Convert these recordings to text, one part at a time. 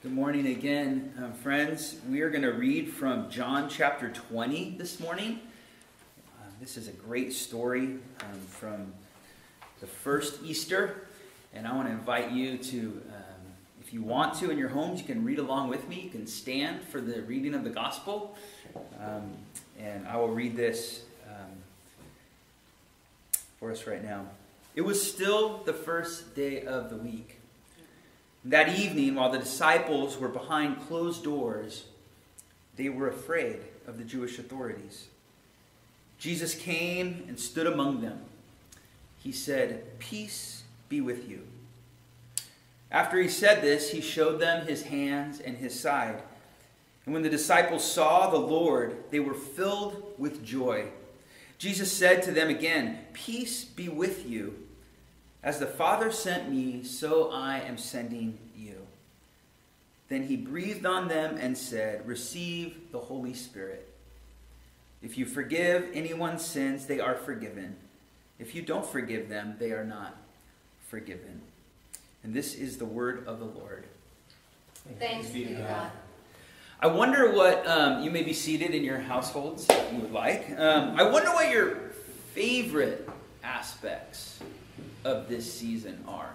Good morning again, uh, friends. We are going to read from John chapter 20 this morning. Uh, this is a great story um, from the first Easter, and I want to invite you to, um, if you want to in your homes, you can read along with me. You can stand for the reading of the gospel, um, and I will read this um, for us right now. It was still the first day of the week. That evening, while the disciples were behind closed doors, they were afraid of the Jewish authorities. Jesus came and stood among them. He said, Peace be with you. After he said this, he showed them his hands and his side. And when the disciples saw the Lord, they were filled with joy. Jesus said to them again, Peace be with you. As the Father sent me, so I am sending you. Then he breathed on them and said, Receive the Holy Spirit. If you forgive anyone's sins, they are forgiven. If you don't forgive them, they are not forgiven. And this is the word of the Lord. Thanks be to God. I wonder what, um, you may be seated in your households if you would like. Um, I wonder what your favorite aspects of this season are.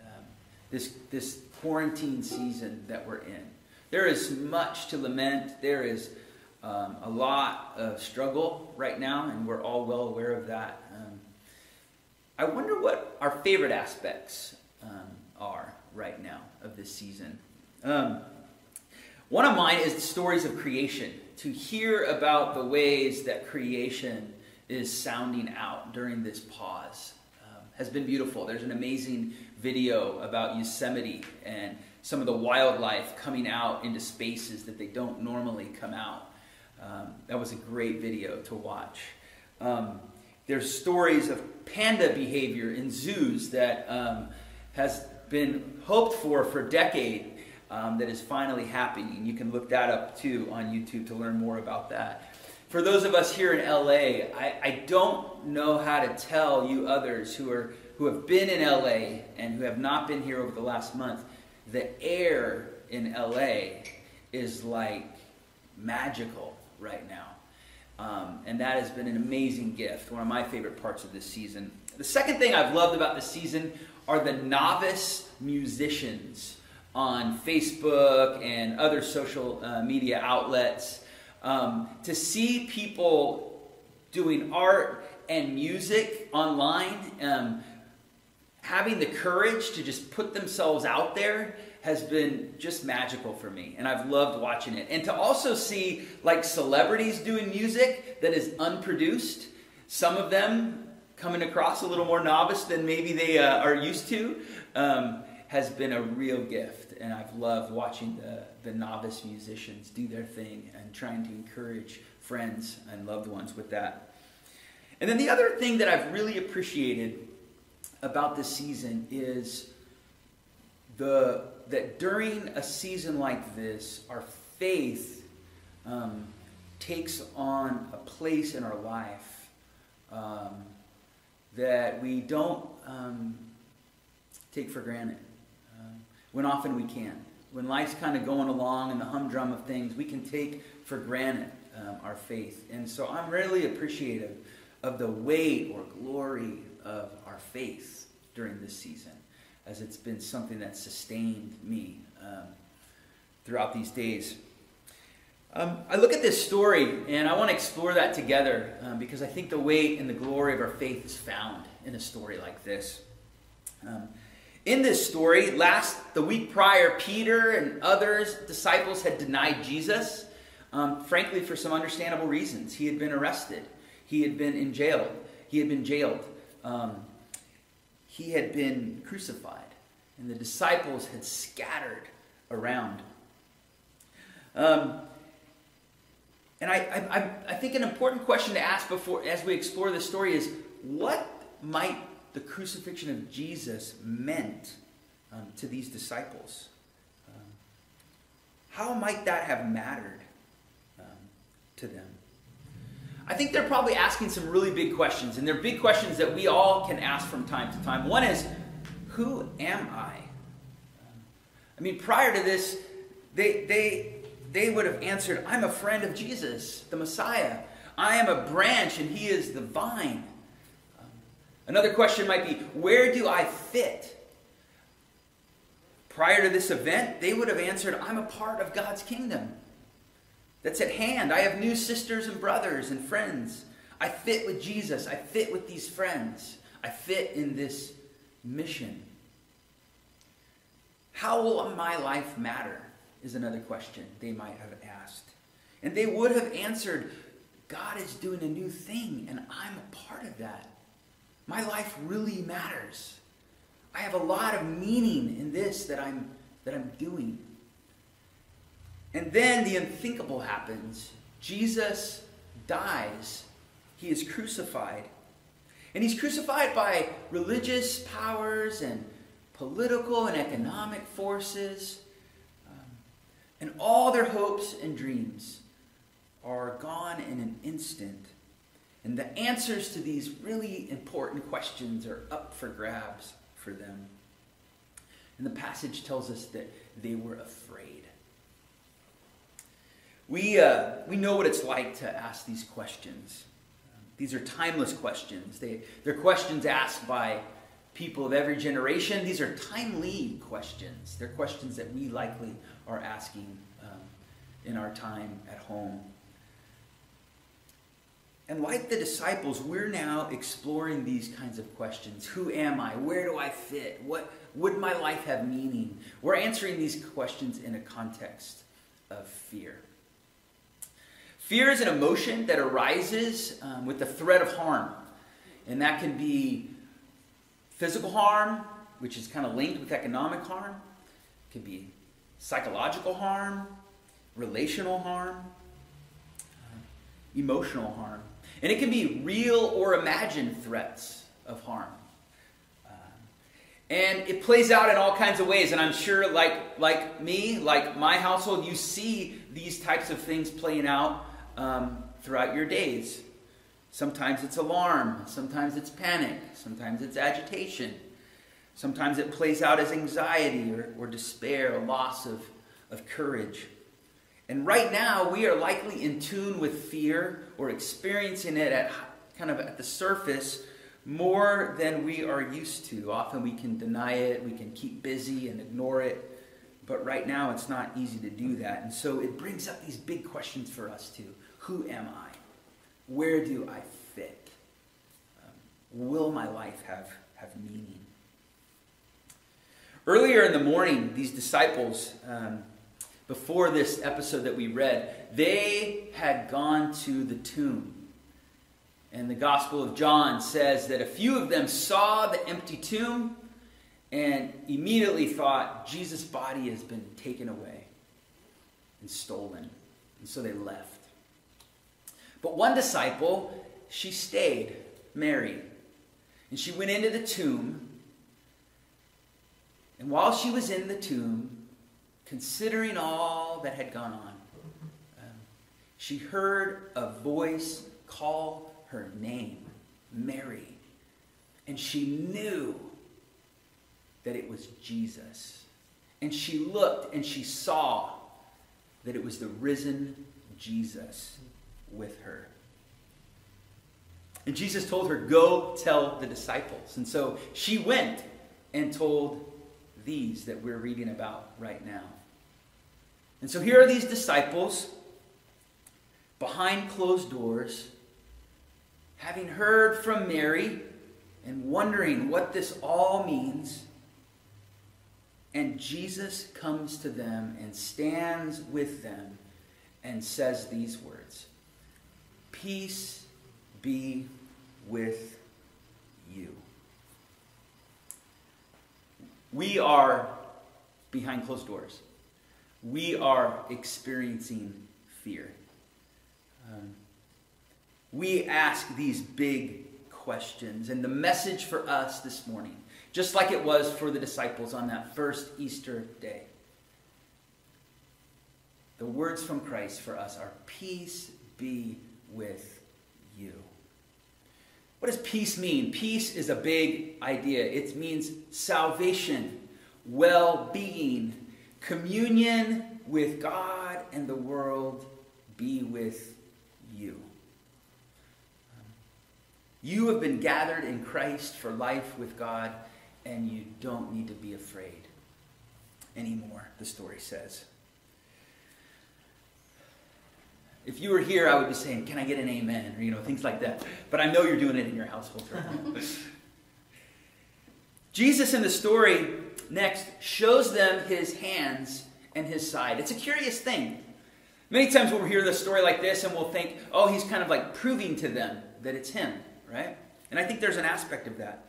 Um, this, this quarantine season that we're in. There is much to lament. There is um, a lot of struggle right now, and we're all well aware of that. Um, I wonder what our favorite aspects um, are right now of this season. Um, one of mine is the stories of creation. To hear about the ways that creation is sounding out during this pause has been beautiful. There's an amazing video about Yosemite and some of the wildlife coming out into spaces that they don't normally come out. Um, that was a great video to watch. Um, there's stories of panda behavior in zoos that um, has been hoped for for decade um, that is finally happening. You can look that up too on YouTube to learn more about that for those of us here in LA, I, I don't know how to tell you others who are who have been in LA and who have not been here over the last month, the air in LA is like magical right now. Um, and that has been an amazing gift, one of my favorite parts of this season. The second thing I've loved about this season are the novice musicians on Facebook and other social uh, media outlets um, to see people doing art and music online, um, having the courage to just put themselves out there has been just magical for me and i've loved watching it. And to also see like celebrities doing music that is unproduced some of them coming across a little more novice than maybe they uh, are used to um, has been a real gift and I've loved watching the, the novice musicians do their thing and trying to encourage friends and loved ones with that. And then the other thing that I've really appreciated about this season is the that during a season like this, our faith um, takes on a place in our life um, that we don't um, take for granted when often we can. When life's kind of going along and the humdrum of things, we can take for granted um, our faith. And so I'm really appreciative of the weight or glory of our faith during this season, as it's been something that sustained me um, throughout these days. Um, I look at this story and I want to explore that together um, because I think the weight and the glory of our faith is found in a story like this. Um, in this story, last the week prior, Peter and others disciples had denied Jesus, um, frankly, for some understandable reasons. He had been arrested, he had been in jail, he had been jailed, um, he had been crucified, and the disciples had scattered around. Um, and I, I, I think an important question to ask before as we explore this story is what might the crucifixion of Jesus meant um, to these disciples. Um, how might that have mattered um, to them? I think they're probably asking some really big questions, and they're big questions that we all can ask from time to time. One is, Who am I? Um, I mean, prior to this, they, they, they would have answered, I'm a friend of Jesus, the Messiah. I am a branch and he is the vine. Another question might be, where do I fit? Prior to this event, they would have answered, I'm a part of God's kingdom that's at hand. I have new sisters and brothers and friends. I fit with Jesus. I fit with these friends. I fit in this mission. How will my life matter? Is another question they might have asked. And they would have answered, God is doing a new thing, and I'm a part of that. My life really matters. I have a lot of meaning in this that I'm, that I'm doing. And then the unthinkable happens. Jesus dies. He is crucified. And he's crucified by religious powers and political and economic forces. Um, and all their hopes and dreams are gone in an instant. And the answers to these really important questions are up for grabs for them. And the passage tells us that they were afraid. We, uh, we know what it's like to ask these questions. These are timeless questions. They, they're questions asked by people of every generation. These are timely questions. They're questions that we likely are asking um, in our time at home. And like the disciples, we're now exploring these kinds of questions. Who am I? Where do I fit? What would my life have meaning? We're answering these questions in a context of fear. Fear is an emotion that arises um, with the threat of harm. And that can be physical harm, which is kind of linked with economic harm. It could be psychological harm, relational harm, uh, emotional harm. And it can be real or imagined threats of harm. And it plays out in all kinds of ways. And I'm sure, like, like me, like my household, you see these types of things playing out um, throughout your days. Sometimes it's alarm, sometimes it's panic, sometimes it's agitation, sometimes it plays out as anxiety or, or despair, a loss of, of courage. And right now, we are likely in tune with fear or experiencing it at kind of at the surface more than we are used to. Often we can deny it, we can keep busy and ignore it. But right now, it's not easy to do that. And so it brings up these big questions for us, too. Who am I? Where do I fit? Um, will my life have, have meaning? Earlier in the morning, these disciples, um, before this episode that we read, they had gone to the tomb. And the Gospel of John says that a few of them saw the empty tomb and immediately thought Jesus' body has been taken away and stolen. And so they left. But one disciple, she stayed, Mary. And she went into the tomb. And while she was in the tomb, considering all that had gone on, um, she heard a voice call her name, Mary. And she knew that it was Jesus. And she looked and she saw that it was the risen Jesus with her. And Jesus told her, Go tell the disciples. And so she went and told these that we're reading about right now. And so here are these disciples behind closed doors, having heard from Mary and wondering what this all means. And Jesus comes to them and stands with them and says these words Peace be with you. We are behind closed doors. We are experiencing fear. Um, we ask these big questions. And the message for us this morning, just like it was for the disciples on that first Easter day, the words from Christ for us are peace be with you. What does peace mean? Peace is a big idea. It means salvation, well being, communion with God and the world be with you. You have been gathered in Christ for life with God, and you don't need to be afraid anymore, the story says. If you were here, I would be saying, Can I get an amen? Or, you know, things like that. But I know you're doing it in your household right now. Jesus in the story next shows them his hands and his side. It's a curious thing. Many times we'll hear the story like this and we'll think, oh, he's kind of like proving to them that it's him, right? And I think there's an aspect of that.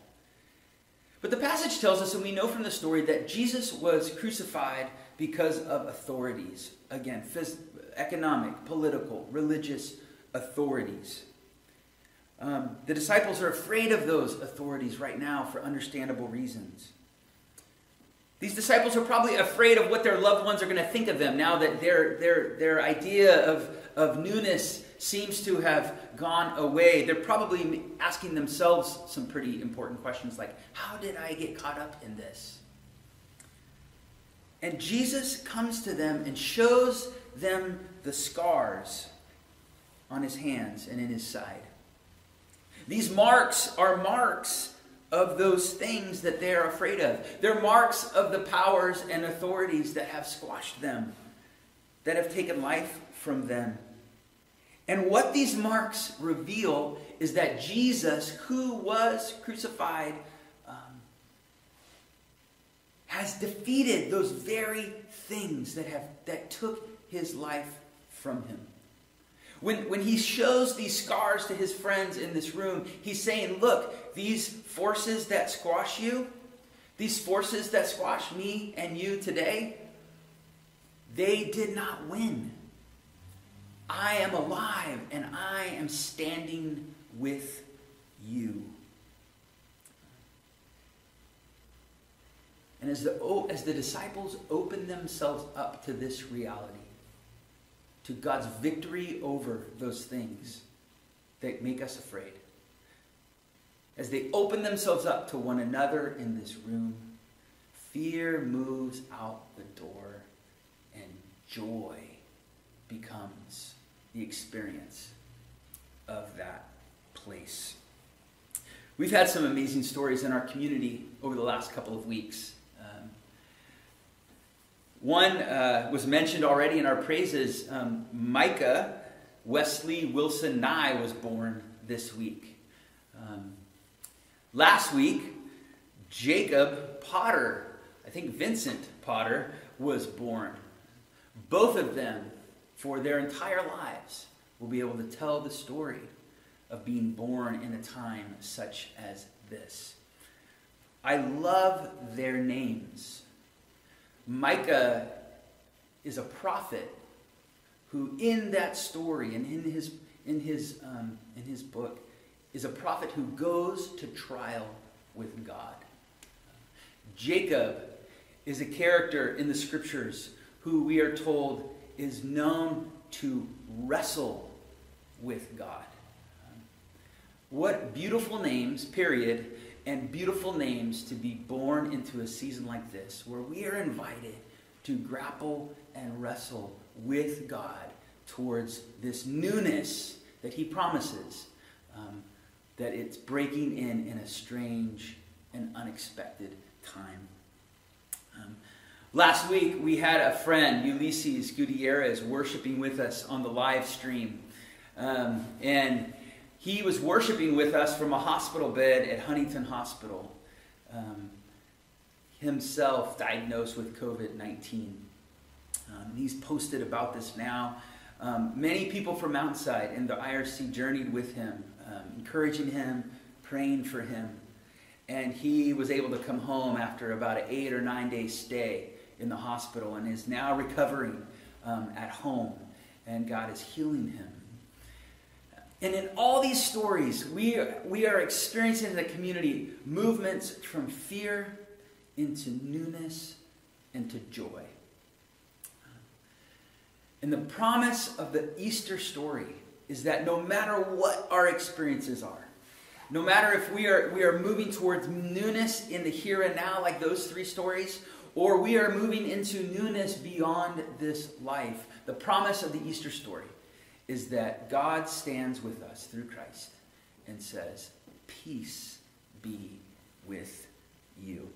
But the passage tells us, and we know from the story, that Jesus was crucified because of authorities. Again, phys- economic, political, religious authorities. Um, the disciples are afraid of those authorities right now for understandable reasons. These disciples are probably afraid of what their loved ones are going to think of them now that their, their, their idea of, of newness seems to have gone away. They're probably asking themselves some pretty important questions like, How did I get caught up in this? And Jesus comes to them and shows them the scars on his hands and in his side. These marks are marks of those things that they're afraid of. They're marks of the powers and authorities that have squashed them, that have taken life from them. And what these marks reveal is that Jesus, who was crucified, um, has defeated those very things that, have, that took his life from him. When, when he shows these scars to his friends in this room, he's saying, Look, these forces that squash you, these forces that squash me and you today, they did not win. I am alive and I am standing with you. And as the, as the disciples open themselves up to this reality, to God's victory over those things that make us afraid. As they open themselves up to one another in this room, fear moves out the door and joy becomes the experience of that place. We've had some amazing stories in our community over the last couple of weeks. One uh, was mentioned already in our praises. Um, Micah Wesley Wilson Nye was born this week. Um, last week, Jacob Potter, I think Vincent Potter, was born. Both of them, for their entire lives, will be able to tell the story of being born in a time such as this. I love their names. Micah is a prophet who, in that story and in his, in his, um, in his book, is a prophet who goes to trial with God. Jacob is a character in the scriptures who we are told is known to wrestle with God. What beautiful names, period, and beautiful names to be born into a season like this, where we are invited to grapple and wrestle with God towards this newness that He promises, um, that it's breaking in in a strange and unexpected time. Um, last week, we had a friend, Ulysses Gutierrez, worshiping with us on the live stream. Um, and he was worshiping with us from a hospital bed at Huntington Hospital, um, himself diagnosed with COVID 19. Um, he's posted about this now. Um, many people from outside in the IRC journeyed with him, um, encouraging him, praying for him. And he was able to come home after about an eight or nine day stay in the hospital and is now recovering um, at home. And God is healing him. And in all these stories, we, we are experiencing the community movements from fear into newness and to joy. And the promise of the Easter story is that no matter what our experiences are, no matter if we are, we are moving towards newness in the here and now, like those three stories, or we are moving into newness beyond this life. The promise of the Easter story is that God stands with us through Christ and says, Peace be with you.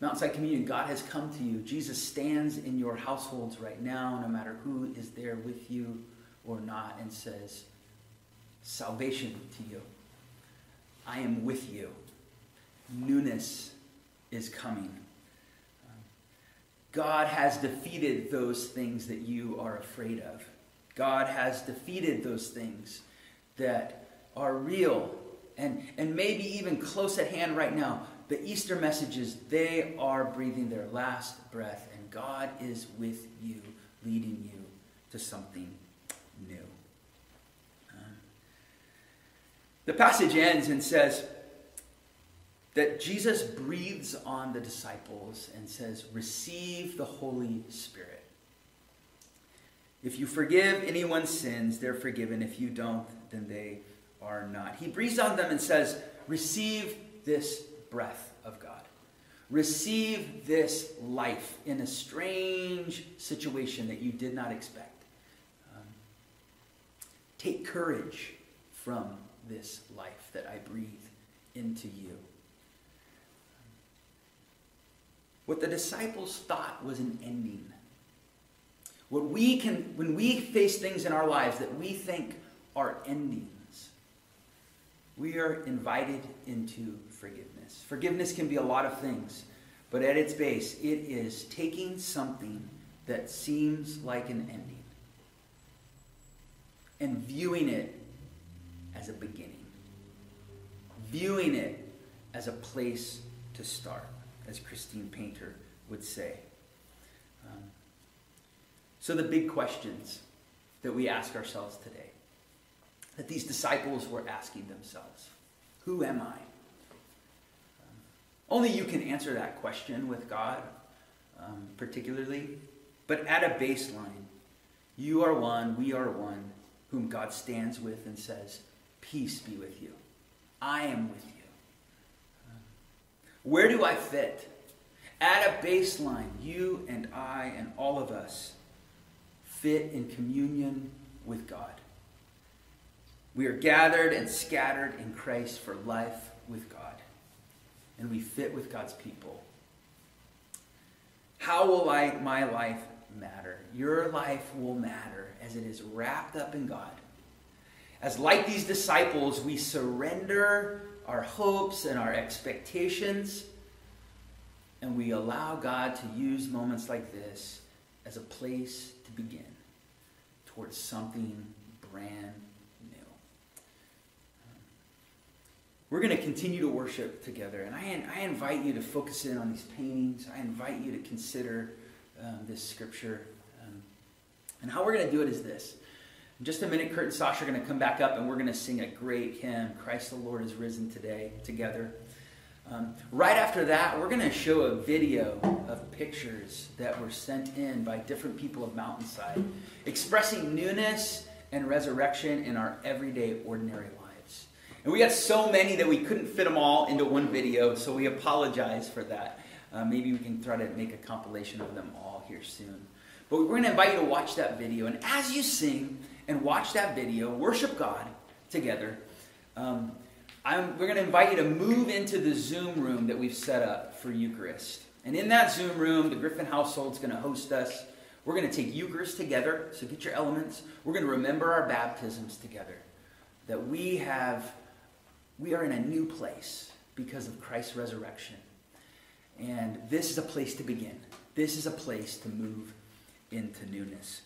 Mountainside Communion, God has come to you. Jesus stands in your households right now, no matter who is there with you or not, and says, Salvation to you. I am with you. Newness is coming. God has defeated those things that you are afraid of. God has defeated those things that are real and, and maybe even close at hand right now. The Easter messages, they are breathing their last breath, and God is with you, leading you to something new. Um, the passage ends and says that Jesus breathes on the disciples and says, Receive the Holy Spirit. If you forgive anyone's sins, they're forgiven. If you don't, then they are not. He breathes on them and says, Receive this breath of God. Receive this life in a strange situation that you did not expect. Um, take courage from this life that I breathe into you. What the disciples thought was an ending. What we can, when we face things in our lives that we think are endings, we are invited into forgiveness. Forgiveness can be a lot of things, but at its base, it is taking something that seems like an ending and viewing it as a beginning, viewing it as a place to start, as Christine Paintner would say. Um, so, the big questions that we ask ourselves today that these disciples were asking themselves Who am I? Um, only you can answer that question with God, um, particularly. But at a baseline, you are one, we are one, whom God stands with and says, Peace be with you. I am with you. Where do I fit? At a baseline, you and I and all of us fit in communion with God. We are gathered and scattered in Christ for life with God. And we fit with God's people. How will I, my life matter? Your life will matter as it is wrapped up in God. As, like these disciples, we surrender our hopes and our expectations, and we allow God to use moments like this as a place to begin towards something brand new. We're going to continue to worship together. And I, I invite you to focus in on these paintings. I invite you to consider um, this scripture. Um, and how we're going to do it is this. In just a minute, Kurt and Sasha are going to come back up and we're going to sing a great hymn, Christ the Lord is risen today, together. Um, right after that, we're going to show a video of pictures that were sent in by different people of Mountainside, expressing newness and resurrection in our everyday, ordinary lives. And we got so many that we couldn't fit them all into one video, so we apologize for that. Uh, maybe we can try to make a compilation of them all here soon. But we're going to invite you to watch that video. And as you sing and watch that video, worship God together, um, we're going to invite you to move into the Zoom room that we've set up for Eucharist. And in that Zoom room, the Griffin household is going to host us. We're going to take Eucharist together, so get your elements. We're going to remember our baptisms together. That we have we are in a new place because of Christ's resurrection. And this is a place to begin. This is a place to move into newness.